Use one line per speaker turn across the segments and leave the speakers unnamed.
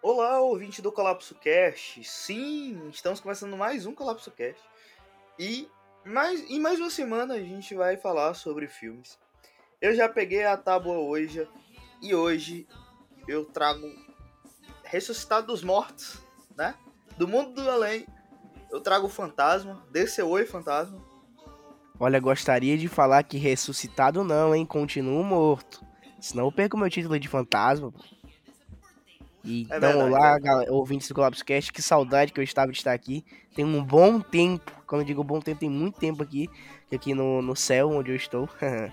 Olá, ouvinte do Colapso Cast. Sim, estamos começando mais um Colapso Cast. E mais, em mais uma semana a gente vai falar sobre filmes. Eu já peguei a tábua hoje e hoje eu trago Ressuscitado dos Mortos, né? Do mundo do além. Eu trago Fantasma, desse oi Fantasma.
Olha, gostaria de falar que ressuscitado não, hein? Continuo morto. Senão eu perco meu título de fantasma. E,
É
então, olá,
é.
galera, ouvintes do Collapse Cast, que saudade que eu estava de estar aqui. Tem um bom tempo, quando eu digo bom tempo, tem muito tempo aqui, aqui no, no céu onde eu estou.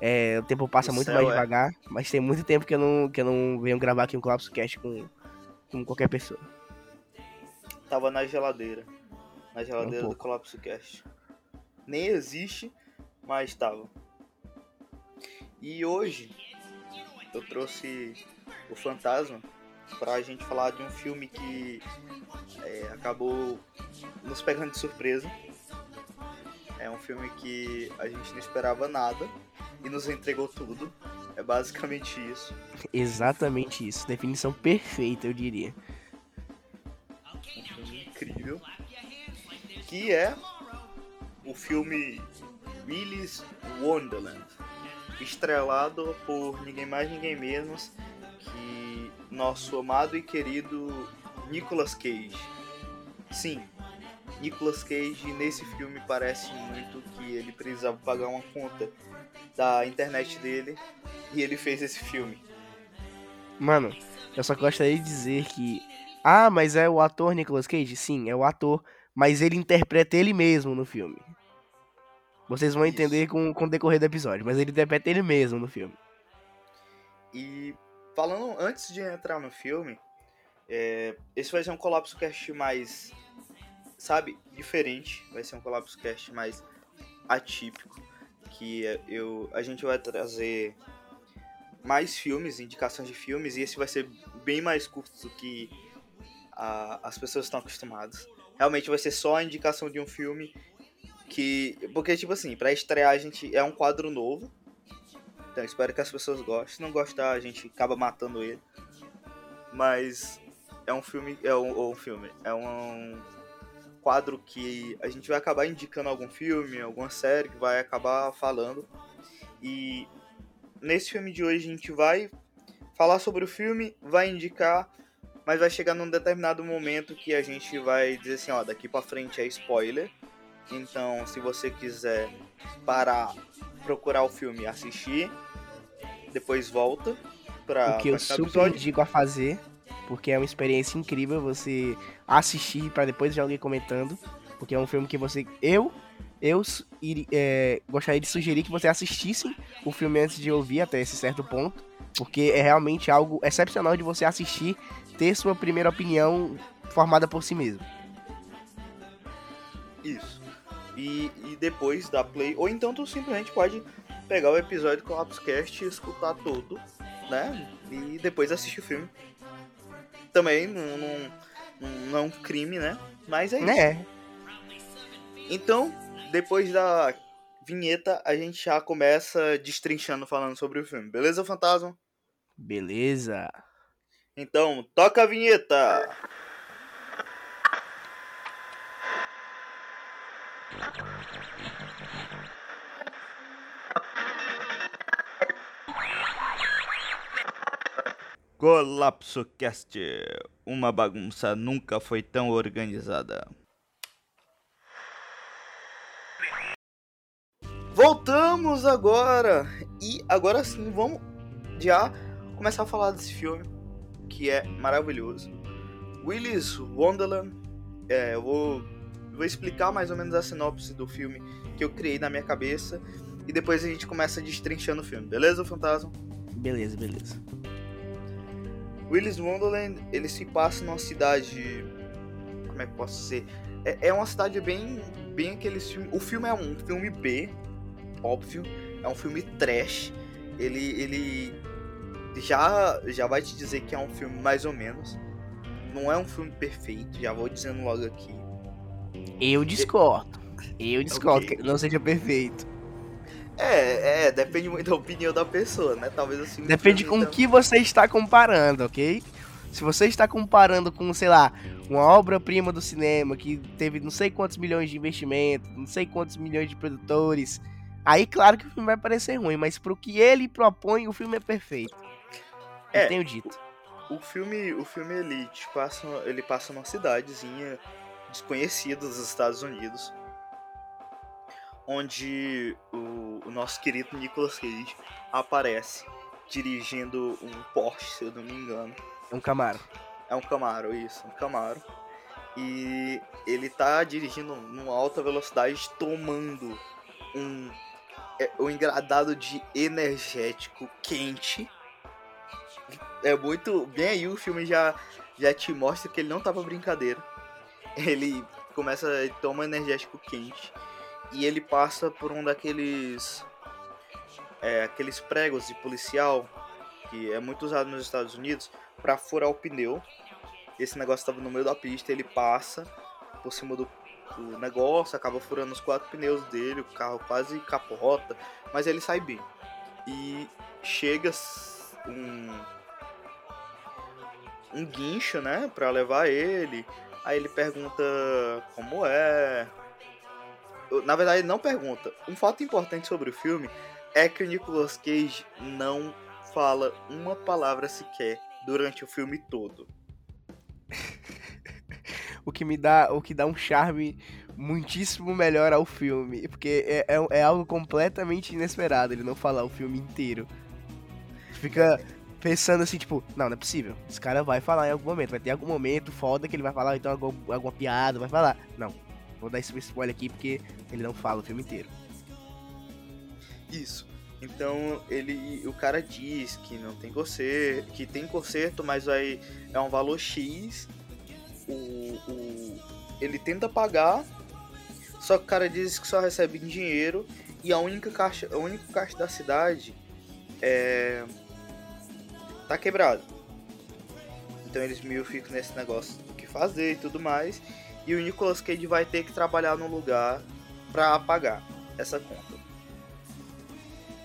É, o tempo passa
O
muito
céu,
mais
é.
devagar, mas tem muito tempo que eu não, que eu não venho gravar aqui um Collapse Cast com, com qualquer pessoa.
Tava na geladeira. Na geladeira do
pouco.
Colapso Cast. Nem existe, mas tava. E hoje eu trouxe o Fantasma pra gente falar de um filme que é, acabou nos pegando de surpresa. É um filme que a gente não esperava nada e nos entregou tudo. É basicamente isso.
Exatamente isso, definição perfeita, eu diria.
um filme incrível, que é o filme Willy's Wonderland, estrelado por ninguém mais ninguém menos nosso amado e querido Nicolas Cage. Sim, Nicolas Cage nesse filme parece muito que ele precisava pagar uma conta da internet dele e ele fez esse filme.
Mano, eu só gostaria de dizer que. Ah, mas é o ator Nicolas Cage? Sim, é o ator, mas ele interpreta ele mesmo no filme. Vocês vão
Isso.
entender com, com o decorrer do episódio, mas ele interpreta ele mesmo no filme.
E falando antes de entrar no filme, é, esse vai ser um colapso cast mais, sabe, diferente. Vai ser um colapso cast mais atípico, que é- eu a gente vai trazer mais filmes, indicações de filmes, e esse vai ser bem mais curto do que a- as pessoas estão acostumadas. Realmente vai ser só a indicação de um filme que, porque tipo assim, para estrear a gente é um quadro novo. Então espero que as pessoas gostem. Se não gostar, a gente acaba matando ele. Mas é um filme. É um, um filme. É um quadro que a gente vai acabar indicando algum filme, alguma série que vai acabar falando. E nesse filme de hoje a gente vai falar sobre o filme, vai indicar, mas vai chegar num determinado momento que a gente vai dizer assim, ó, daqui pra frente é spoiler. Então, se você quiser parar, procurar o filme e assistir, depois volta pra
o que eu super
episódio.
indico a fazer, porque é uma experiência incrível você assistir pra depois ver alguém comentando, porque é um filme que você. Eu. Eu é, gostaria de sugerir que você assistisse o filme antes de ouvir até esse certo ponto, porque é realmente algo excepcional de você assistir, ter sua primeira opinião formada por si mesmo.
Isso. E, e depois da play, ou então tu simplesmente pode pegar o episódio do Collapsecast e escutar todo, né? E depois assistir o filme. Também não, não, não é um crime, né? Mas é isso.
É,
Então, depois da vinheta, a gente já começa destrinchando falando sobre o filme. Beleza, Fantasma?
beleza.
Então, toca a vinheta! Colapso Cast. Uma bagunça nunca foi tão organizada. Voltamos agora! E agora sim, vamos já começar a falar desse filme que é maravilhoso. Willy's Wonderland. É, eu vou, eu vou explicar mais ou menos a sinopse do filme que eu criei na minha cabeça e depois a gente começa destrinchando o filme, beleza, Fantasma?
Beleza, beleza.
Willy's Wonderland, ele se passa numa cidade. Como é que posso dizer? É, é uma cidade bem. Bem aqueles filmes. O filme é um filme B, óbvio. É um filme trash. Ele. ele já, já vai te dizer que é um filme mais ou menos. Não é um filme perfeito, já vou dizendo logo aqui.
Eu discordo. Eu discordo
Ok.
que não seja perfeito.
É, é, depende muito da opinião da pessoa, né? Talvez assim.
Depende com o que você está comparando, ok? Se você está comparando com, sei lá, uma obra-prima do cinema que teve não sei quantos milhões de investimento, não sei quantos milhões de produtores, aí claro que o filme vai parecer ruim, mas pro que ele propõe, o filme é perfeito. É, Eu tenho dito.
O, o filme, o filme ele passa, ele passa numa cidadezinha desconhecida dos Estados Unidos, onde o, o nosso querido Nicolas Cage aparece dirigindo um Porsche, se eu não me engano.
É um Camaro.
É um Camaro, isso, um Camaro. E ele tá dirigindo numa alta velocidade, tomando um, é, um engradado de energético quente. É muito. Bem aí o filme já, já te mostra que ele não tá pra brincadeira. Ele começa. Toma energético quente. E ele passa por um daqueles é, aqueles pregos de policial que é muito usado nos Estados Unidos para furar o pneu. Esse negócio estava no meio da pista, ele passa por cima do, do, negócio, acaba furando os quatro pneus dele, o carro quase capota, mas ele sai bem. E chega um um guincho, né, para levar ele. Aí ele pergunta como é. Na verdade, não pergunta. Um fato importante sobre o filme é que o Nicolas Cage não fala uma palavra sequer durante o filme todo.
o que me dá, o que dá um charme muitíssimo melhor ao filme, porque é, é, é algo completamente inesperado ele não falar o filme inteiro. Fica pensando assim, tipo, não, não é possível. Esse cara vai falar em algum momento, vai ter algum momento foda que ele vai falar, então alguma, alguma piada, vai falar. Não, vou dar esse spoiler aqui porque ele não fala o filme inteiro.
Isso. Então ele, o cara diz que não tem conserto, que tem conserto, mas vai é um valor X. O, o, ele tenta pagar, só que o cara diz que só recebe dinheiro e a única caixa, a única caixa da cidade é tá quebrado. Então eles meio ficam nesse negócio do que fazer e tudo mais. E o Nicolas Cage vai ter que trabalhar num lugar para pagar essa conta.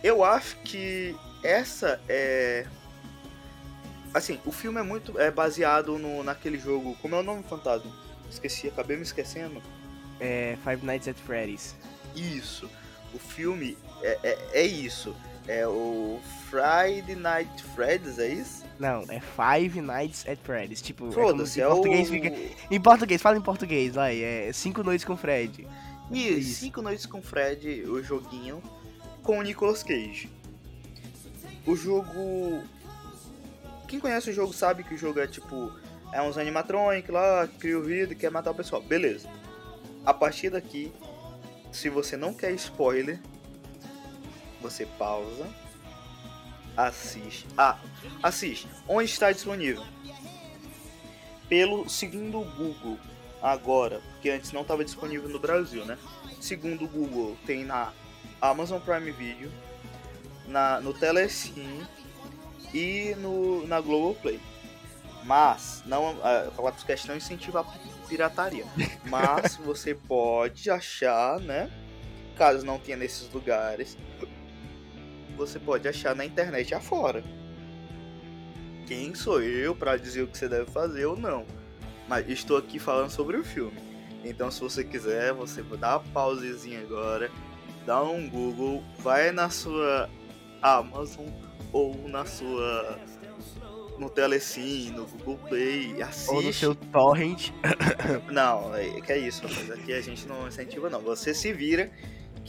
Eu acho que essa é. Assim, o filme é muito é baseado no, naquele jogo. Como é o nome fantasma? Esqueci, acabei me esquecendo.
É Five Nights at Freddy's.
Isso. O filme é, é, é isso. É o Friday Night Freddy's, é isso?
Não, é Five Nights at Freddy's. Tipo,
Foda-se,
é,
é
português
o...
fica. Em português, fala em português, vai. É Cinco Noites com Fred.
Isso, isso. Cinco Noites com Fred, o joguinho com o Nicolas Cage. O jogo. Quem conhece o jogo sabe que o jogo é tipo. É uns animatronic lá, cria o vídeo e quer matar o pessoal. Beleza. A partir daqui, se você não quer spoiler, você pausa, assiste. Ah, assiste. Onde está disponível? Pelo segundo Google, agora, porque antes não estava disponível no Brasil, né? Segundo o Google, tem na Amazon Prime Video, na, no Telecine e no, na Globoplay. Mas, não, a Colapscast não incentiva a pirataria. Mas você pode achar, né? Caso não tenha nesses lugares, você pode achar na internet afora. Quem sou eu para dizer o que você deve fazer ou não? Mas estou aqui falando sobre o filme. Então, se você quiser, você dá uma pausezinha agora dá um Google, vai na sua Amazon ou na sua no Telecine, no Google Play, assiste. Ou
no seu torrent.
Não, é que é isso, mas aqui a gente não incentiva não. Você se vira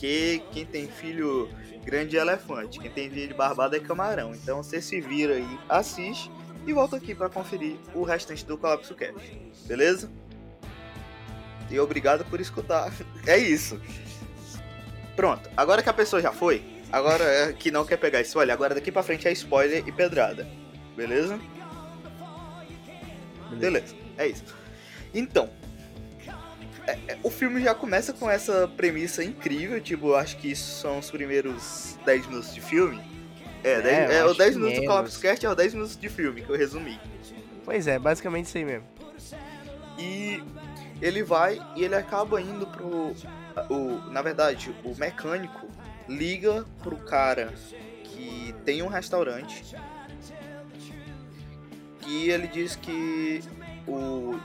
que quem tem filho grande é elefante, quem tem filho barbado é camarão. Então você se vira aí, assiste e volta aqui para conferir o restante do Colapso Cast. Beleza? E obrigado por escutar. É isso. Pronto, agora que a pessoa já foi, agora é que não quer pegar spoiler, agora daqui pra frente é spoiler e pedrada. Beleza? Beleza, é isso. Então, o filme já começa com essa premissa incrível, tipo, acho que isso são os primeiros 10 minutos de filme. É, é, 10, é o 10 minutos do Collapse Cast é o 10 minutos de filme que eu resumi.
Pois é, basicamente isso aí mesmo.
E ele vai e ele acaba indo pro o, na verdade, o mecânico liga pro cara que tem um restaurante que ele diz que o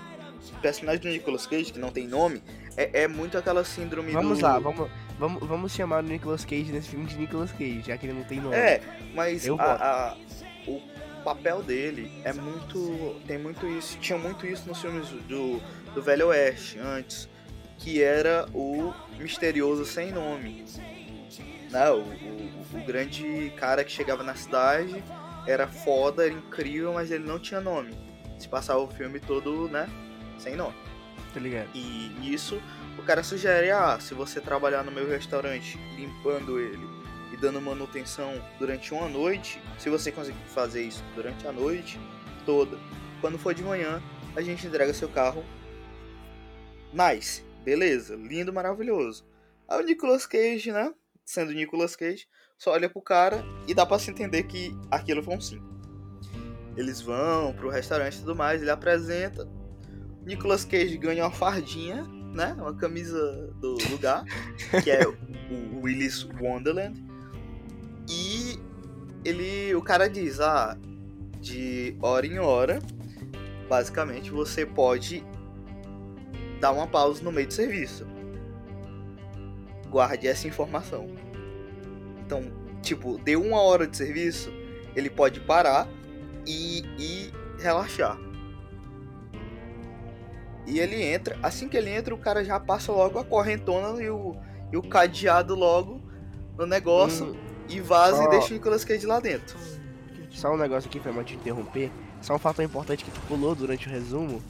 personagem do Nicolas Cage, que não tem nome, é, é muito aquela síndrome
Vamos
do...
lá, vamos, vamos, vamos chamar o Nicolas Cage nesse filme de Nicolas Cage, já que ele não tem nome.
É, mas a, a- o papel dele é muito. Tem muito isso. Tinha muito isso nos filmes do, do Velho Oeste antes. Que era o misterioso sem nome. Né? O, o, o grande cara que chegava na cidade era foda, era incrível, mas ele não tinha nome. Se passava o filme todo, né? Sem nome.
Tá ligado?
E nisso o cara sugere, ah, se você trabalhar no meu restaurante limpando ele e dando manutenção durante uma noite, se você conseguir fazer isso durante a noite toda, quando for de manhã, a gente entrega seu carro. Nice, beleza, lindo, maravilhoso. Aí o Nicolas Cage, né? Sendo Nicolas Cage, só olha pro cara e dá pra se entender que aquilo foi um sim. Eles vão pro restaurante e tudo mais, ele apresenta. Nicolas Cage ganha uma fardinha, né? Uma camisa do lugar, que é o Willis Wonderland. E ele, o cara diz, ah, de hora em hora, basicamente você pode dar uma pausa no meio do serviço. Guarde essa informação. Então, tipo, deu uma hora de serviço, ele pode parar e, e relaxar. E ele entra, assim que ele entra, o cara já passa logo a correntona e o, e o cadeado logo no negócio
Hum,
e vaza
só-
e deixa o Nicolas Cage lá dentro.
Só um negócio aqui, Fernando, te interromper. Só um fator importante que tu pulou durante o resumo,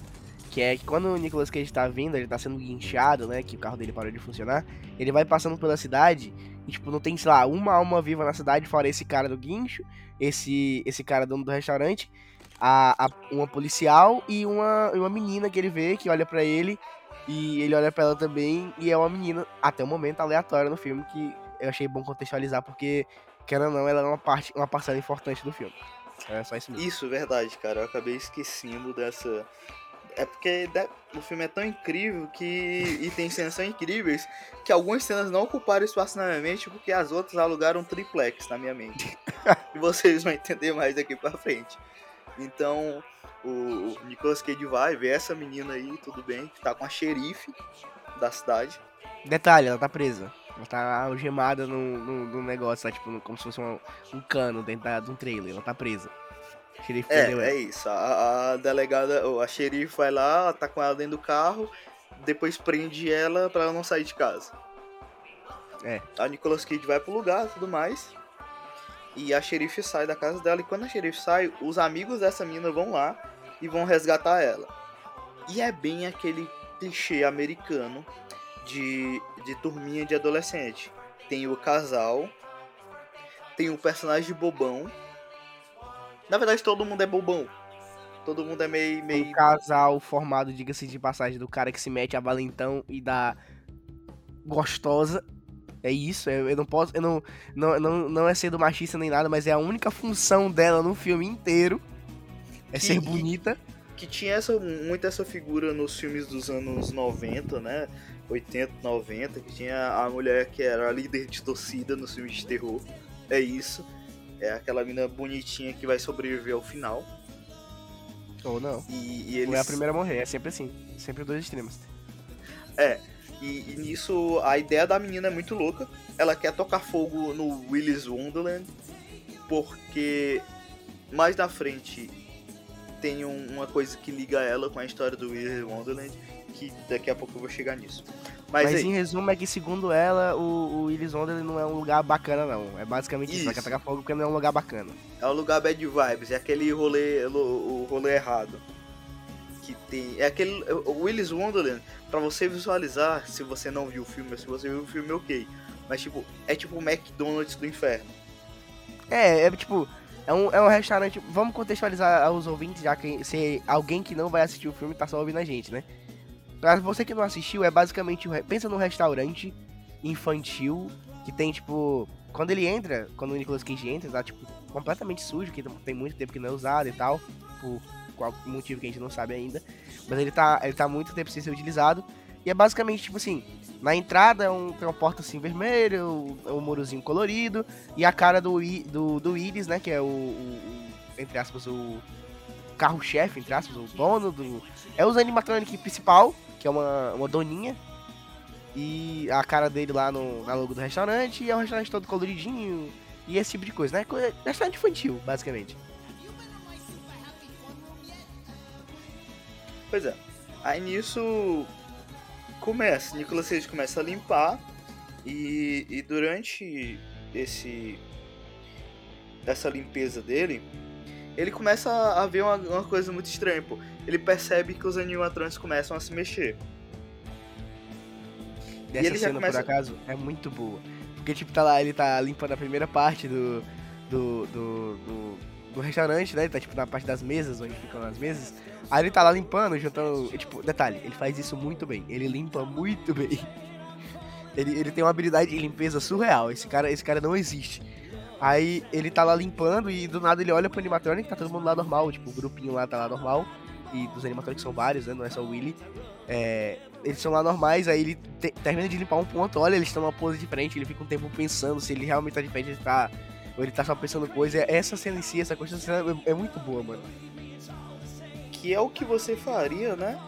que é que quando o Nicolas Cage tá vindo, ele tá sendo guinchado, né, que o carro dele parou de funcionar, ele vai passando pela cidade e, tipo, não tem, sei lá, uma alma viva na cidade, fora esse cara do guincho, esse, esse cara dono do restaurante, a, a- uma policial e uma, uma menina que ele vê, que olha pra ele, e ele olha pra ela também, e é uma menina, até o momento, aleatória no filme, que eu achei bom contextualizar, porque, querendo ou não, ela é uma, parte, uma parcela importante do filme. É só isso mesmo.
Isso, verdade, cara. Eu acabei esquecendo dessa. É porque de- o filme é tão incrível que. E tem cenas tão incríveis que algumas cenas não ocuparam espaço na minha mente porque as outras alugaram triplex na minha mente. e vocês vão entender mais daqui pra frente. Então, o Nicolas Cage vai ver essa menina aí, tudo bem, que tá com a xerife da cidade.
Detalhe, ela tá presa. Ela tá algemada num, num, num negócio, tá, tipo, como se fosse um, um cano dentro da- de um trailer. Ela tá presa. O xerife
É, é
ela.
isso. A, a delegada, a xerife vai lá, tá com ela dentro do carro, depois prende ela pra ela não sair de casa.
É.
A Nicolas Cage vai pro lugar e tudo mais. E a xerife sai da casa dela. E quando a xerife sai, os amigos dessa menina vão lá e vão resgatar ela. E é bem aquele clichê americano de, de turminha de adolescente. Tem o casal, tem o personagem bobão. Na verdade, todo mundo é bobão. Todo mundo é meio. meio...
Um casal formado, diga-se de passagem, do cara que se mete a valentão e da gostosa. É isso, eu, eu não posso. Eu não, não, não, não é sendo machista nem nada, mas é a única função dela no filme inteiro. É
Que-
ser bonita.
que tinha essa, muito essa figura nos filmes dos anos 90, né? 80, 90, que tinha a mulher que era a líder de torcida nos filmes de terror. É isso. É aquela mina bonitinha que vai sobreviver ao final.
Ou não.
E, e eles.
Não é a primeira a morrer, é sempre assim. Sempre dois extremos.
É. E, e nisso a ideia da menina é muito louca. Ela quer tocar fogo no Willis Wonderland. Porque mais na frente tem um- uma coisa que liga ela com a história do Willis Wonderland. Que daqui a pouco eu vou chegar nisso. Mas,
Mas,
aí,
em resumo é que, segundo ela, o, o Willis Wonderland não é um lugar bacana, não. É basicamente isso. Ela quer
Isso.
tacar fogo porque não é um lugar bacana.
é o lugar bad vibes, é aquele rolê, o rolê errado. Que tem. É aquele. O Willis Wonderland, pra você visualizar, se você não viu o filme, se você viu o filme, ok. Mas tipo, é tipo o McDonald's do inferno.
É, é tipo, é um, é um restaurante. Vamos contextualizar aos ouvintes, já que se alguém que não vai assistir o filme tá só ouvindo a gente, né? Pra você que não assistiu, é basicamente. Pensa num restaurante infantil que tem, tipo. Quando ele entra, quando o Nicolas Cage entra, tá, tipo, completamente sujo, que tem muito tempo que não é usado e tal. Por qual motivo que a gente não sabe ainda. Mas ele tá, ele tá muito tempo sem ser utilizado. E é basicamente, tipo assim, na entrada é um, tem uma porta assim vermelha, um, um murozinho colorido, e a cara do, do, do Willis, né, que é o, o- o- entre aspas, o, carro-chefe, entre aspas, o dono do. É os animatronic principal, que é uma, uma doninha. E a cara dele lá no, na logo do restaurante, e é um restaurante todo coloridinho, e esse tipo de coisa, né? Restaurante infantil, basicamente.
Pois é. Aí nisso começa, Nicolas Cage começa a limpar e, e durante esse essa limpeza dele, ele começa a ver uma, uma coisa muito estranha, pô. Ele percebe que os animatrônicos começam a se mexer.
E ele cena, começa... por acaso, é muito boa. Porque, tipo, tá lá, ele tá limpando a primeira parte do, do, do, do, do restaurante, né? Ele tá, tipo, na parte das mesas, onde ficam as mesas. Aí ele tá lá limpando, juntando. Tipo, detalhe, ele faz isso muito bem. Ele limpa muito bem. Ele, ele tem uma habilidade de limpeza surreal. Esse cara, esse cara não existe. Aí ele tá lá limpando e do nada ele olha pro animatronic, tá todo mundo lá normal, tipo, o grupinho lá tá lá normal. E dos animatronics são vários, né? Não é só o Willy. É, eles são lá normais, aí ele te, termina de limpar um ponto, olha, eles estão numa pose diferente, ele fica um tempo pensando se ele realmente tá diferente, ele tá. Ou ele tá só pensando coisa. Essa cena em si, essa coisa é, é muito boa, mano.
Que é o que você faria, né?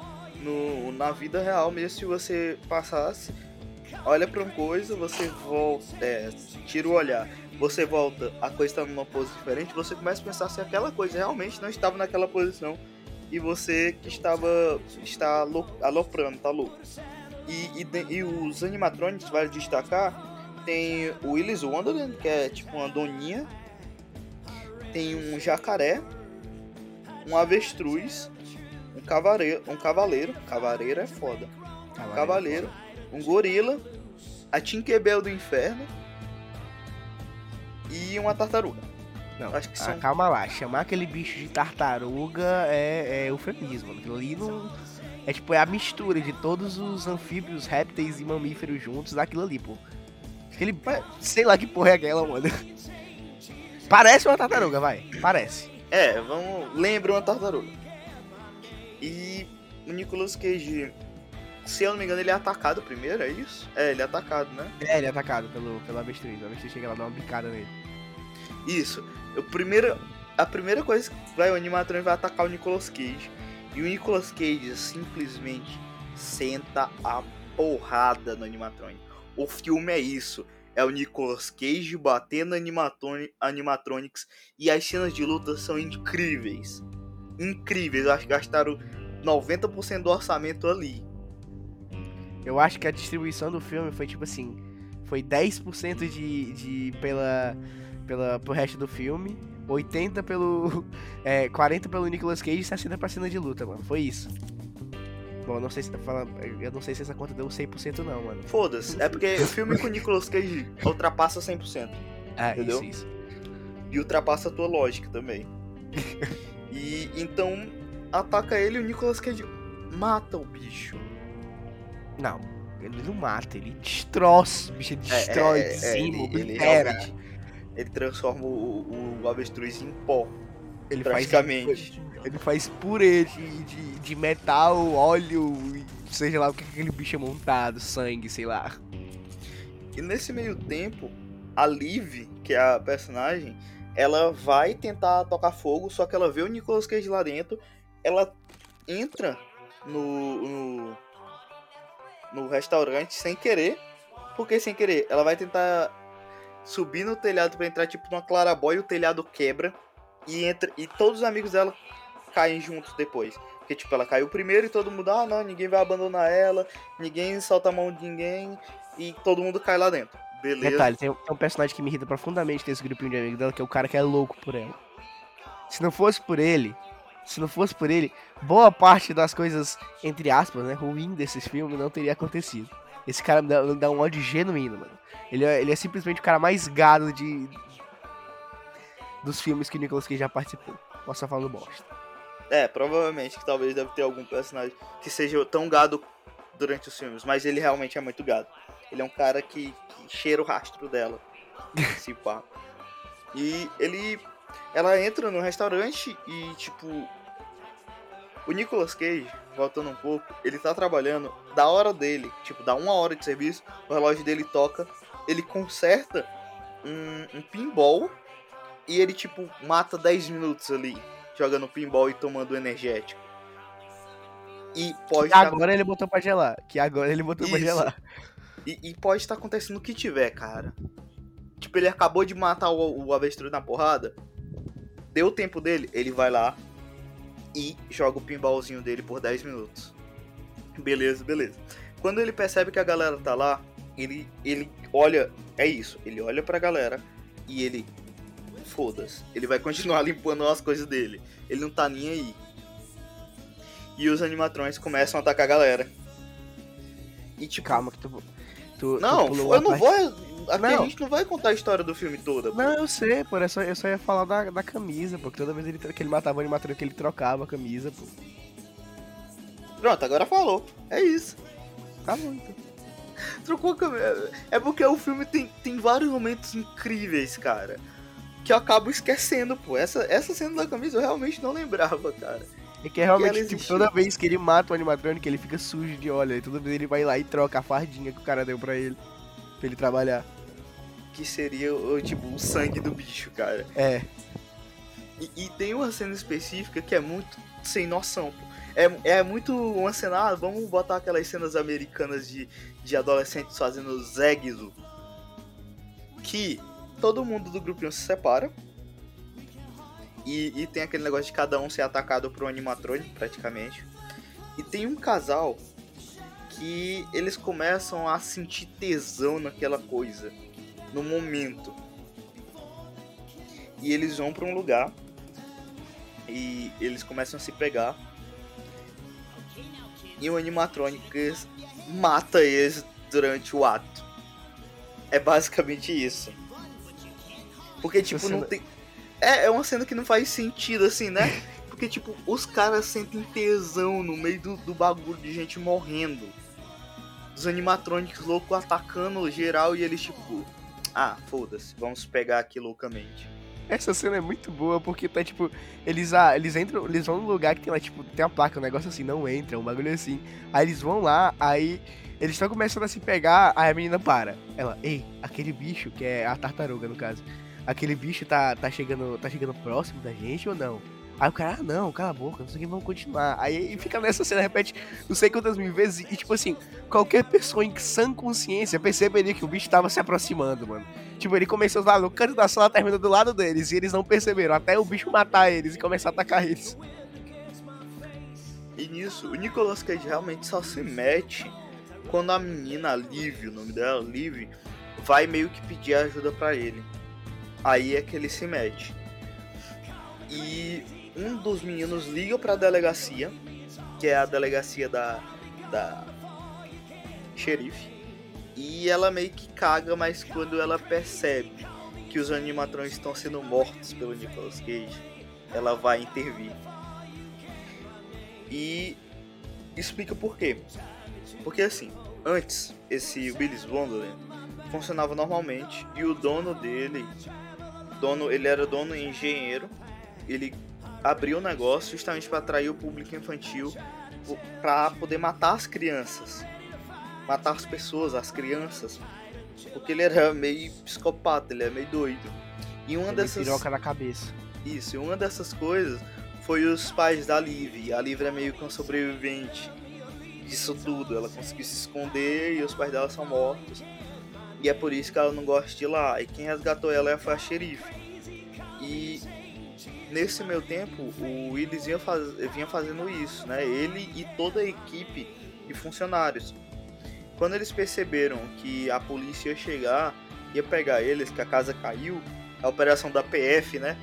No, na vida real mesmo se você passasse olha para uma coisa, você volta, é, tira o olhar, você volta, a coisa está numa posição diferente, você começa a pensar se aquela coisa realmente não estava naquela posição e você que estava está aloprando, tá louco. E, e, e os animatronics, vale destacar, tem o Willis Wonderland, que é tipo uma doninha, tem um jacaré, um avestruz, um cavaleiro, um cavaleiro, cavaleiro é foda, um cavaleiro um gorila, a Tinkerbell do inferno e uma tartaruga.
Não, acho que ah, são... calma lá, chamar aquele bicho de tartaruga é, é eufemismo. Aquilo ali não. É tipo, é a mistura de todos os anfíbios, répteis e mamíferos juntos daquilo ali, pô. Aquele. Sei lá que porra é aquela, mano. Parece uma tartaruga, vai. Parece.
É, vamos. Lembra uma tartaruga. E o Nicolas Cage se eu não me engano, ele é atacado primeiro, é isso? É, ele é atacado, né?
É, ele é atacado pelo, pelo avestruz. O avestruz chega lá e dá uma bicada nele.
Isso. O primeiro, a primeira coisa que vai, o animatrônico vai atacar o Nicolas Cage. E o Nicolas Cage simplesmente senta a porrada no animatrônico. O filme é isso. É o Nicolas Cage batendo animatronics e as cenas de luta são incríveis. Incríveis. Acho que gastaram 90% do orçamento ali.
Eu acho que a distribuição do filme foi tipo assim: foi 10% de, de pela, pela, pro resto do filme, 80 pelo. É, 40 pelo Nicolas Cage e 60 pra cena de luta, mano. Foi isso. Bom, não sei se tá falando. Eu não sei se essa conta deu 100% não, mano.
Foda-se. É porque o filme com o Nicolas Cage ultrapassa 100%.
Ah, entendeu? isso, isso.
E ultrapassa a tua lógica também. e então ataca ele e o Nicolas Cage mata o bicho.
Não, ele não mata, ele destroça, o bicho ele é, destrói é, é, cima, ele, ele,
ele transforma o, o, avestruz em pó. Ele praticamente.
Faz, ele faz purê de, de, de metal, óleo, seja lá o que aquele bicho é montado, sangue, sei lá.
E nesse meio tempo, a Liv, que é a personagem, ela vai tentar tocar fogo, só que ela vê o Nicolas Cage lá dentro, ela entra no, no no restaurante sem querer. Porque sem querer? Ela vai tentar subir no telhado para entrar tipo numa clarabóia e o telhado quebra. E, entra, e todos os amigos dela caem juntos depois. Porque, tipo, ela caiu primeiro e todo mundo, ah, não, ninguém vai abandonar ela, ninguém solta a mão de ninguém e todo mundo cai lá dentro. Beleza.
Detalhe, tem, um personagem que me irrita profundamente desse grupinho de amigos dela, que é o cara que é louco por ela. Se não fosse por ele, se não fosse por ele, boa parte das coisas, entre aspas, né, ruim desses filmes não teria acontecido. Esse cara me dá, me dá um ódio genuíno, mano. Ele é, ele é simplesmente o cara mais gado de. Dos filmes que o Nicolas Cage já participou. Posso estar falando bosta.
É, provavelmente que talvez deve ter algum personagem que seja tão gado durante os filmes, mas ele realmente é muito gado. Ele é um cara que, que cheira o rastro dela. se pá. E ele. Ela entra no restaurante e, tipo, o Nicolas Cage, voltando um pouco, ele tá trabalhando da hora dele, tipo, dá uma hora de serviço, o relógio dele toca, ele conserta um, um pinball e ele, tipo, mata 10 minutos ali. jogando pinball e tomando energético. E pode
que
tá-
agora ele botou pra gelar. Que agora ele botou pra
Isso.
gelar.
E, e pode estar acontecendo o que tiver, cara. Tipo, ele acabou de matar o, o avestruz na porrada. Deu o tempo dele, ele vai lá e joga o pinballzinho dele por 10 minutos. Beleza, beleza. Quando ele percebe que a galera tá lá, ele, ele olha. É isso, ele olha pra galera e ele. Foda-se. Ele vai continuar limpando as coisas dele. Ele não tá nem aí. E os animatrões começam a atacar a galera. E tipo,
Calma que tu. tu
não,
tu
eu não
parte-
vou. Aqui
Não.
a gente não vai contar a história do filme toda. pô.
Não, eu sei, pô. Eu só, eu só ia falar da, da camisa, porque toda vez ele, que ele matava o animatrônico, que ele trocava a camisa, pô.
Pronto, agora falou. É isso.
Tá bom, então.
Trocou a câmera. É porque o filme tem, tem vários momentos incríveis, cara. Que eu acabo esquecendo, pô. Essa, essa cena da camisa eu realmente não lembrava, cara.
É que realmente,
ela
tipo, toda vez que ele mata o animatrônico, ele fica sujo de óleo. E toda vez ele vai lá e troca a fardinha que o cara deu pra ele. Pra ele trabalhar.
Que seria, o, tipo, o sangue do bicho, cara.
É.
E, e tem uma cena específica que é muito sem noção, pô. É, é muito uma cena, ah, vamos botar aquelas cenas americanas de, de adolescentes fazendo sexo. Que todo mundo do grupinho se separa. E, e tem aquele negócio de cada um ser atacado por um animatrônico, praticamente. E tem um casal que eles começam a sentir tesão naquela coisa. No momento. E eles vão pra um lugar e eles começam a se pegar. E o animatrônico mata eles durante o ato. É basicamente isso. Porque, tipo, não tem. É, é uma cena que não faz sentido, assim, né? Porque, tipo, os caras sentem tesão no meio do, do bagulho de gente morrendo. Os animatrônicos loucos atacando geral e eles, tipo. Ah, foda-se, vamos pegar aqui loucamente.
Essa cena é muito boa porque tá tipo. Eles, ah, eles entram, eles vão num lugar que tem lá, tipo, tem uma placa, um negócio assim, não entra, um bagulho assim. Aí eles vão lá, aí eles estão começando a se pegar, aí a menina para. Ela, ei, aquele bicho, que é a tartaruga no caso, aquele bicho tá, tá, chegando, tá chegando próximo da gente ou não? Aí o cara, ah, não, cala a boca, não sei o que, vamos continuar. Aí fica nessa cena, repete não sei quantas mil vezes, e tipo assim, qualquer pessoa em sã consciência perceberia que o bicho tava se aproximando, mano. Tipo, ele começou lá no canto da sala, termina do lado deles, e eles não perceberam, até o bicho matar eles e começar a atacar eles.
E nisso, o Nicolas Cage realmente só se mete quando a menina, a Liv, o nome dela, Liv, vai meio que pedir ajuda pra ele. Aí é que ele se mete. E um dos meninos liga pra delegacia, que é a delegacia da, da xerife. E ela meio que caga, mas quando ela percebe que os animatrões estão sendo mortos pelo Nicolas Cage, ela vai intervir. E explica por quê. Porque assim, antes esse Willis Wonderland funcionava normalmente e o dono dele, dono, ele era dono e engenheiro, ele abriu o negócio justamente para atrair o público infantil para poder matar as crianças, matar as pessoas, as crianças, porque ele era meio psicopata, ele é meio doido. E uma
Ele
dessas
piroca na cabeça.
isso, e uma dessas coisas foi os pais da Liv. A Liv é meio que uma sobrevivente disso tudo. Ela conseguiu se esconder e os pais dela são mortos. E é por isso que ela não gosta de ir lá. E quem resgatou ela foi a xerife. E nesse meu tempo, o Willis vinha, faz... vinha fazendo isso, né? Ele e toda a equipe de funcionários. Quando eles perceberam que a polícia ia chegar, ia pegar eles, que a casa caiu, a operação da PF, né?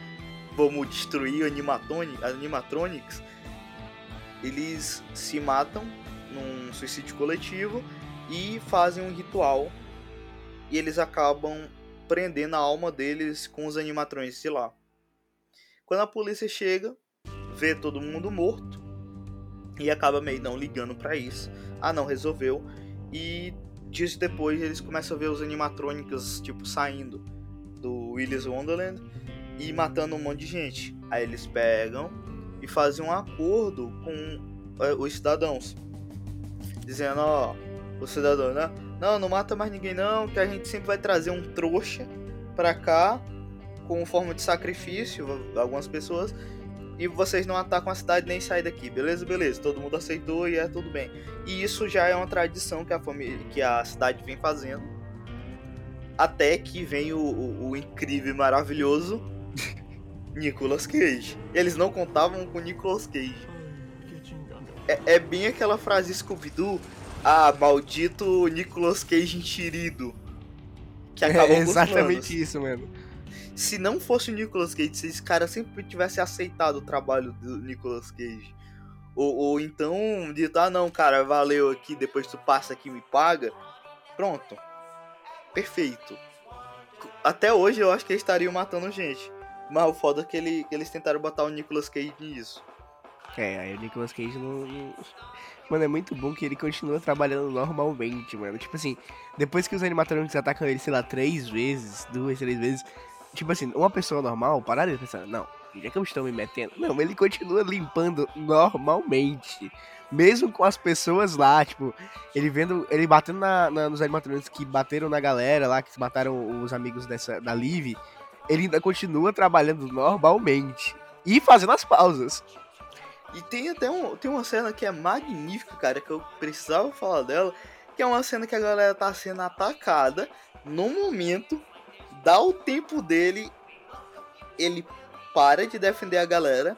Vamos destruir animatronics. Eles se matam num suicídio coletivo e fazem um ritual. E eles acabam prendendo a alma deles com os animatrões de lá. Quando a polícia chega, vê todo mundo morto e acaba meio não ligando pra isso. Ah, não, resolveu. E dias depois eles começam a ver os animatrônicos tipo saindo do Willis Wonderland e matando um monte de gente. Aí eles pegam e fazem um acordo com é, os cidadãos, dizendo: Ó, o cidadão, né? Não, não mata mais ninguém, não, que a gente sempre vai trazer um trouxa pra cá, com forma de sacrifício, algumas pessoas, e vocês não atacam a cidade nem saem daqui. Beleza, beleza. Todo mundo aceitou e é tudo bem. E isso já é uma tradição que a família, que a cidade vem fazendo. Até que vem o, o, o incrível e maravilhoso Nicolas Cage. Eles não contavam com Nicolas Cage. É, é bem aquela frase Scooby-Doo. Ah, maldito Nicolas Cage enxerido.
Que acabou é exatamente isso, mano
se não fosse o Nicolas Cage, se esse cara sempre tivesse aceitado o trabalho do Nicolas Cage, ou, ou então dito, ah não, cara, valeu aqui, depois tu passa aqui e me paga, pronto. Perfeito. Até hoje eu acho que eles estariam matando gente. Mas o foda é que, ele, que eles tentaram botar o Nicolas Cage nisso.
É, aí o Nicolas Cage não, Mano, é muito bom que ele continua trabalhando normalmente, mano. Tipo assim, depois que os animatrônicos atacam ele, sei lá, três vezes, duas, três vezes, Tipo assim, uma pessoa normal pararia de pensar, não, já que eu estou me metendo. Não, ele continua limpando normalmente. Mesmo com as pessoas lá, tipo, ele vendo. Ele batendo na, na, nos animatrônicos que bateram na galera lá, que mataram os amigos dessa, da Liv, ele ainda continua trabalhando normalmente. E fazendo as pausas.
E tem até um, tem uma cena que é magnífica, cara, que eu precisava falar dela. Que é uma cena que a galera tá sendo atacada no momento dá o tempo dele, ele para de defender a galera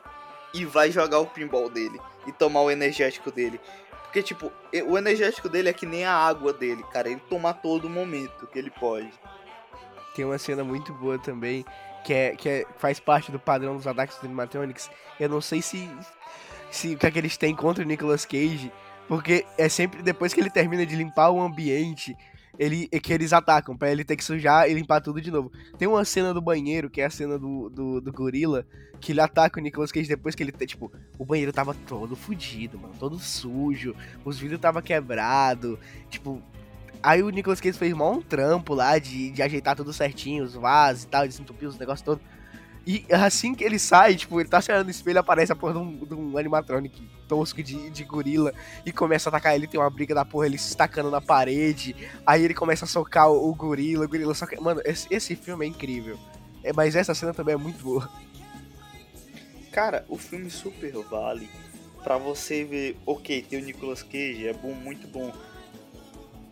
e vai jogar o pinball dele e tomar o energético dele. Porque, tipo, o energético dele é que nem a água dele, cara. Ele toma todo momento que ele pode.
Tem uma cena muito boa também, que, é, que é, faz parte do padrão dos ataques do animatronics. Eu não sei se, se o que, é que eles têm contra o Nicolas Cage, porque é sempre depois que ele termina de limpar o ambiente, ele, que eles atacam, pra ele ter que sujar e limpar tudo de novo. Tem uma cena do banheiro, que é a cena do, do, do gorila, que ele ataca o Nicolas Cage depois que ele, tipo, o banheiro tava todo fudido, mano, todo sujo, os vidros tava quebrado, tipo... Aí o Nicolas Cage fez mó um trampo lá de, de ajeitar tudo certinho, os vasos e tal, desentupir os negócios todos. E assim que ele sai, tipo, ele tá se olhando no espelho, aparece a porra de um, de um animatronic tosco de, de gorila e começa a atacar ele. Tem uma briga da porra, ele se estacando na parede. Aí ele começa a socar o, o gorila, o gorila que. Mano, esse, esse filme é incrível. É, mas essa cena também é muito boa.
Cara, o filme super vale para você ver, ok, tem o Nicolas Cage, é bom, muito bom.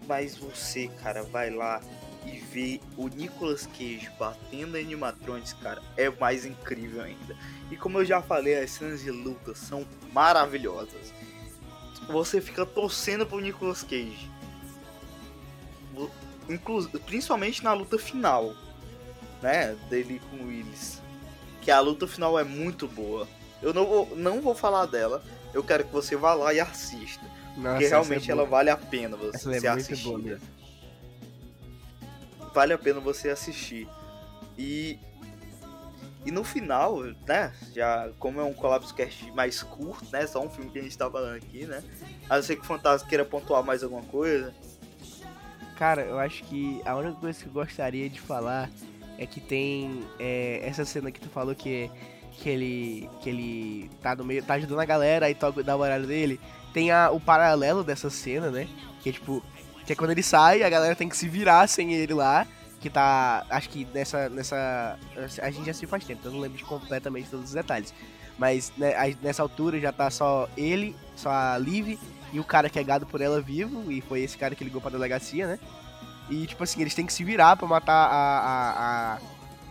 Mas você, cara, vai lá e ver o Nicolas Cage batendo animatronics, cara, é mais incrível ainda. E como eu já falei, as cenas de luta são maravilhosas. Você fica torcendo pro Nicolas Cage. Inclu principalmente na luta final, né, dele com o Willis. Que a luta final é muito boa. Eu não vou, não vou falar dela. Eu quero que você vá lá e assista. Nossa, porque é realmente é ela vale a pena você, essa é assistir. Vale a pena você assistir. E e no final, né, já como é um Collapse Cast mais curto, né, só um filme que a gente tá falando aqui, né, a não ser que o Fantasma queira pontuar mais alguma coisa.
Cara, eu acho que a única coisa que eu gostaria de falar é que tem é, essa cena que tu falou que, que ele que ele tá no meio, tá ajudando a galera e toca dá o horário dele. Tem a, o paralelo dessa cena, né, que é tipo que é quando ele sai, a galera tem que se virar sem ele lá. Que tá. Acho que nessa. nessa a gente já se faz tempo, então eu não lembro de completamente todos os detalhes. Mas né, nessa altura já tá só ele, só a Liv e o cara que é gado por ela vivo. E foi esse cara que ligou pra delegacia, né? E tipo assim, eles têm que se virar pra matar a. a, a,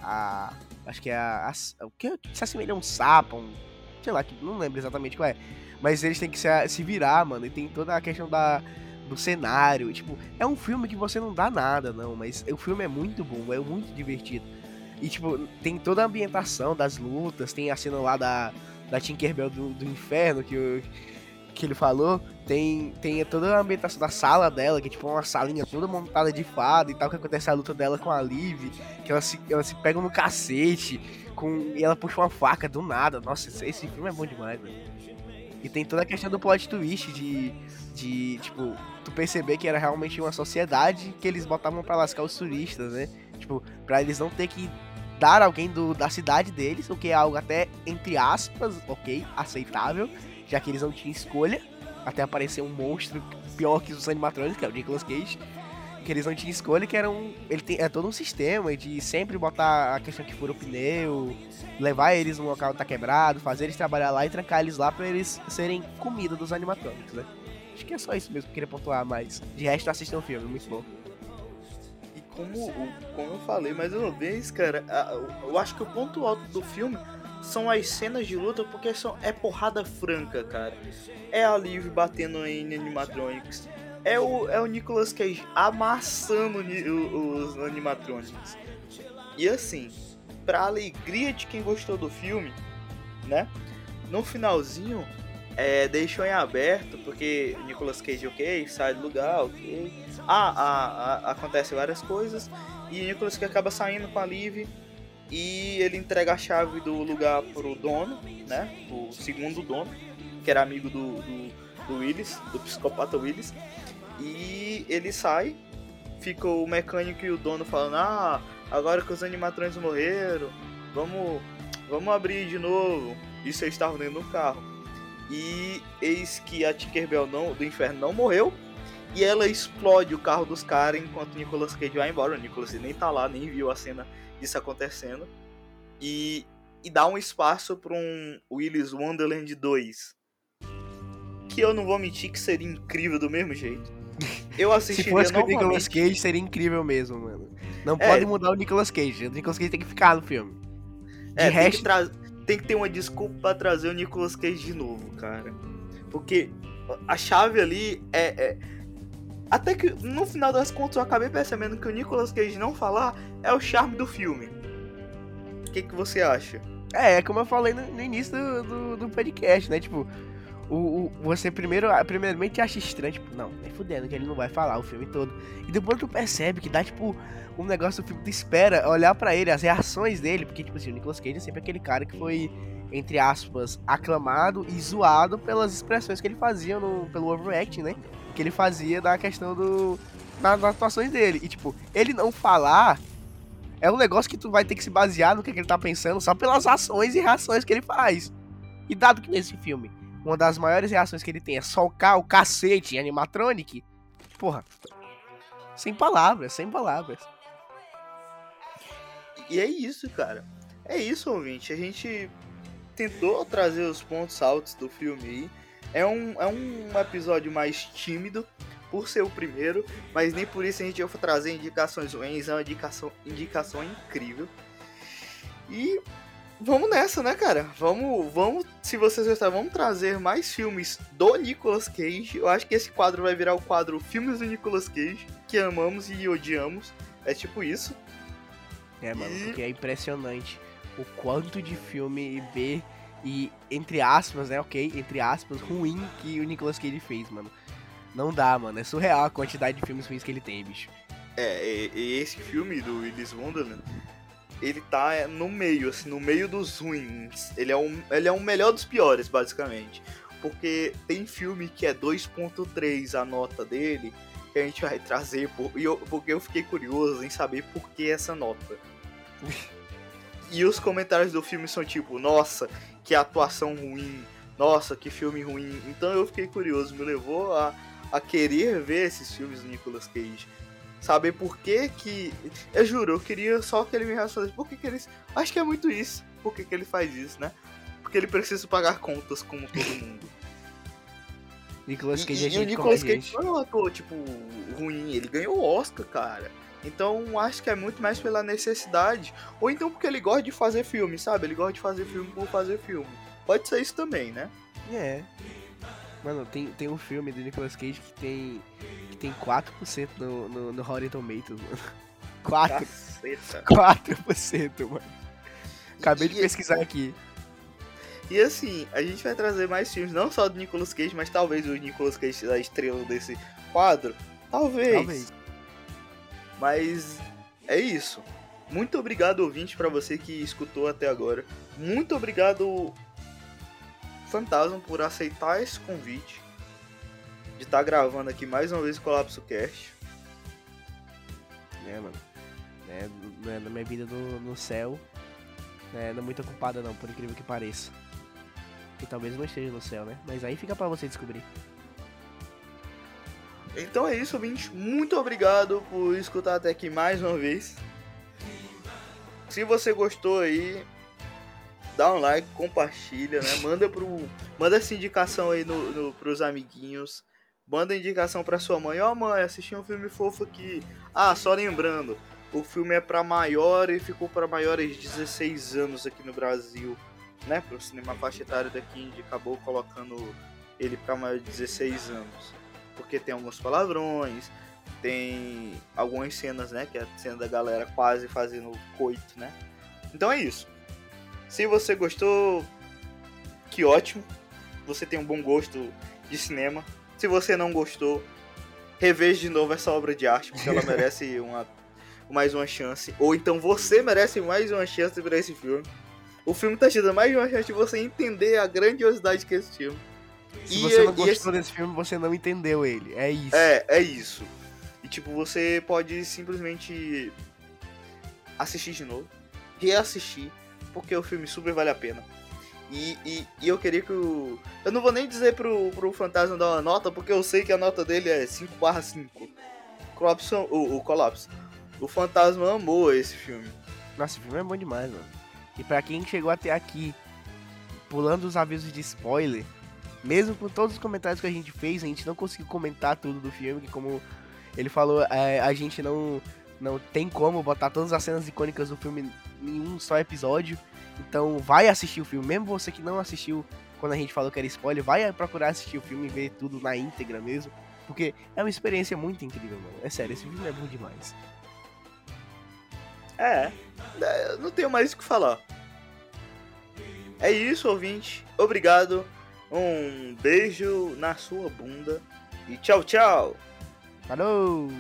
a acho que é a, a. O que se assemelha a um sapo, um. Sei lá, não lembro exatamente qual é. Mas eles têm que se, se virar, mano. E tem toda a questão da do cenário. Tipo, é um filme que você não dá nada, não, mas o filme é muito bom, é muito divertido. E, tipo, tem toda a ambientação das lutas, tem a cena lá da, da Tinkerbell do, do inferno que, eu, que ele falou. Tem, tem toda a ambientação da sala dela, que é tipo uma salinha toda montada de fada e tal, que acontece a luta dela com a Liv, que ela se, ela se pega no cacete com, e ela puxa uma faca do nada. Nossa, esse, esse filme é bom demais, velho. E tem toda a questão do plot twist de, de, tipo, tu perceber que era realmente uma sociedade que eles botavam para lascar os turistas, né? Tipo, pra eles não ter que dar alguém do, da cidade deles, o que é algo até, entre aspas, ok, aceitável, já que eles não tinham escolha, até aparecer um monstro pior que os animatrônicos, que é o Nicolas Cage. Que eles não tinham escolha, que era um. Ele tem, é todo um sistema de sempre botar a questão que fura o pneu, levar eles no local que tá quebrado, fazer eles trabalhar lá e trancar eles lá pra eles serem comida dos animatrônicos, né? Acho que é só isso mesmo que eu queria pontuar, mas de resto assistam o filme, muito bom.
E como, como eu falei mais uma vez, cara, eu acho que o ponto alto do filme são as cenas de luta porque são, é porrada franca, cara. É a Liv batendo em animatronics. É o, é o Nicolas Cage amassando os animatronics. E assim, pra alegria de quem gostou do filme, né? No finalzinho, é, deixou em aberto, porque Nicolas Cage, ok, sai do lugar, ok. Ah, ah, ah acontece várias coisas. E Nicolas Cage acaba saindo com a Liv e ele entrega a chave do lugar pro dono, né? O segundo dono, que era amigo do, do, do Willis, do psicopata Willis. E ele sai, fica o mecânico e o dono falando, ah, agora que os animatrões morreram, vamos, vamos abrir de novo. Isso eles estavam dentro do carro. E eis que a Tinkerbell não, do inferno não morreu. E ela explode o carro dos caras enquanto Nicolas Cage vai embora. O Nicolas nem tá lá, nem viu a cena disso acontecendo. E, e dá um espaço para um Willis Wonderland 2. Que eu não vou mentir que seria incrível do mesmo jeito. Eu assistiria
Se fosse
com o
Nicolas Cage, seria incrível mesmo, mano. Não é, pode mudar o Nicolas Cage. O Nicolas Cage tem que ficar no filme.
De é, resto... tem, que tem que ter uma desculpa para trazer o Nicolas Cage de novo, cara. Porque a chave ali é, é até que no final das contas eu acabei percebendo que o Nicolas Cage não falar é o charme do filme. O que, que você acha?
É, é como eu falei no, no início do, do, do, podcast, né? Tipo, o, o, você primeiro, primeiramente acha estranho, tipo, não, é fudendo que ele não vai falar o filme todo. E depois tu percebe que dá, tipo, um negócio do filme, tu espera olhar para ele, as reações dele, porque, tipo assim, o Nicolas Cage é sempre aquele cara que foi, entre aspas, aclamado e zoado pelas expressões que ele fazia no, pelo overacting, né? que ele fazia da questão do. das atuações dele. E, tipo, ele não falar é um negócio que tu vai ter que se basear no que, que ele tá pensando só pelas ações e reações que ele faz. E dado que nesse filme, uma das maiores reações que ele tem é solcar o cacete em animatronic, porra. Sem palavras, sem palavras.
E é isso, cara. É isso, ouvinte. A gente tentou trazer os pontos altos do filme aí. É um, é um episódio mais tímido, por ser o primeiro, mas nem por isso a gente vai trazer indicações ruins, é uma indicação, indicação incrível. E vamos nessa, né, cara? Vamos, vamos, se vocês gostarem, vamos trazer mais filmes do Nicolas Cage. Eu acho que esse quadro vai virar o quadro Filmes do Nicolas Cage, que amamos e odiamos. É tipo isso.
É, mano, e... porque é impressionante o quanto de filme B e, entre aspas, né, ok? Entre aspas, ruim que o Nicolas Cage fez, mano. Não dá, mano. É surreal a quantidade de filmes ruins que ele tem, bicho.
É, e, esse filme do Willis Wonderland, ele tá no meio, assim, no meio dos ruins. Ele é um, ele é um melhor dos piores, basicamente. Porque tem filme que é 2.3 a nota dele, que a gente vai trazer, por, eu, porque eu fiquei curioso em saber por que essa nota. e os comentários do filme são tipo, nossa, que atuação ruim, nossa, que filme ruim. Então eu fiquei curioso, me levou a, a querer ver esses filmes do Nicolas Cage. Saber por que que. Eu juro, eu queria só que ele me respondesse. Por que, que ele. Acho que é muito isso. Por que, que ele faz isso, né? Porque ele precisa pagar contas como todo mundo.
Nicolas Cage
e,
é
e o Nicolas Cage não é um ator, tipo, ruim. Ele ganhou o Oscar, cara. Então acho que é muito mais pela necessidade. Ou então porque ele gosta de fazer filme, sabe? Ele gosta de fazer filme por fazer filme. Pode ser isso também, né?
É. Mano, tem, tem um filme do Nicolas Cage que tem. que tem 4% no, no, no Rotten Tomatoes, mano. 4%. Caceta. 4%, mano. Acabei de pesquisar aqui.
E assim, a gente vai trazer mais filmes, não só do Nicolas Cage, mas talvez o Nicolas Cage seja a estrela desse quadro. Talvez. Talvez. Mas é isso. Muito obrigado, ouvinte, para você que escutou até agora. Muito obrigado, Fantasma, por aceitar esse convite. De estar tá gravando aqui mais uma vez o Colapso Cast.
É, mano. É, é, na minha vida no, no céu, é, não é muito ocupada não, por incrível que pareça. E talvez não esteja no céu, né? Mas aí fica para você descobrir.
Então é isso, ouvinte. Muito obrigado por escutar até aqui mais uma vez. Se você gostou aí, um like, compartilha, né? Manda pro, manda essa indicação aí no, no pros amiguinhos. Manda indicação pra sua mãe. Ó, oh, mãe, assisti um filme fofo aqui. Ah, só lembrando, o filme é para maior e ficou para maiores de 16 anos aqui no Brasil, né? Pro cinema faixa etária daqui acabou colocando ele para maior de 16 anos. Porque tem alguns palavrões, tem algumas cenas, né? Que é a cena da galera quase fazendo coito, né? Então é isso. Se você gostou, que ótimo. Você tem um bom gosto de cinema. Se você não gostou, reveja de novo essa obra de arte, porque ela merece uma, mais uma chance. Ou então você merece mais uma chance para esse filme. O filme tá te dando mais uma chance de você entender a grandiosidade que é esse filme.
Se e, você não gostou esse... desse filme, você não entendeu ele. É isso.
É, é isso. E tipo, você pode simplesmente assistir de novo, reassistir, porque o filme super vale a pena. E, e, e, eu queria que o. Eu não vou nem dizer pro, pro Fantasma dar uma nota, porque eu sei que a nota dele é 5 barra 5. Colapso, o, o Colapso. O Fantasma amou esse filme.
Nossa, esse filme é bom demais, mano. E pra quem chegou até aqui, pulando os avisos de spoiler, mesmo com todos os comentários que a gente fez, a gente não conseguiu comentar tudo do filme, que como ele falou, é, a gente não, não tem como botar todas as cenas icônicas do filme em um só episódio. Então vai assistir o filme, mesmo você que não assistiu quando a gente falou que era spoiler, vai procurar assistir o filme e ver tudo na íntegra mesmo. Porque é uma experiência muito incrível, mano. É sério, esse filme é bom demais.
É, é não tenho mais o que falar. É isso, ouvinte. Obrigado. Um beijo na sua bunda. E tchau, tchau.
Falou!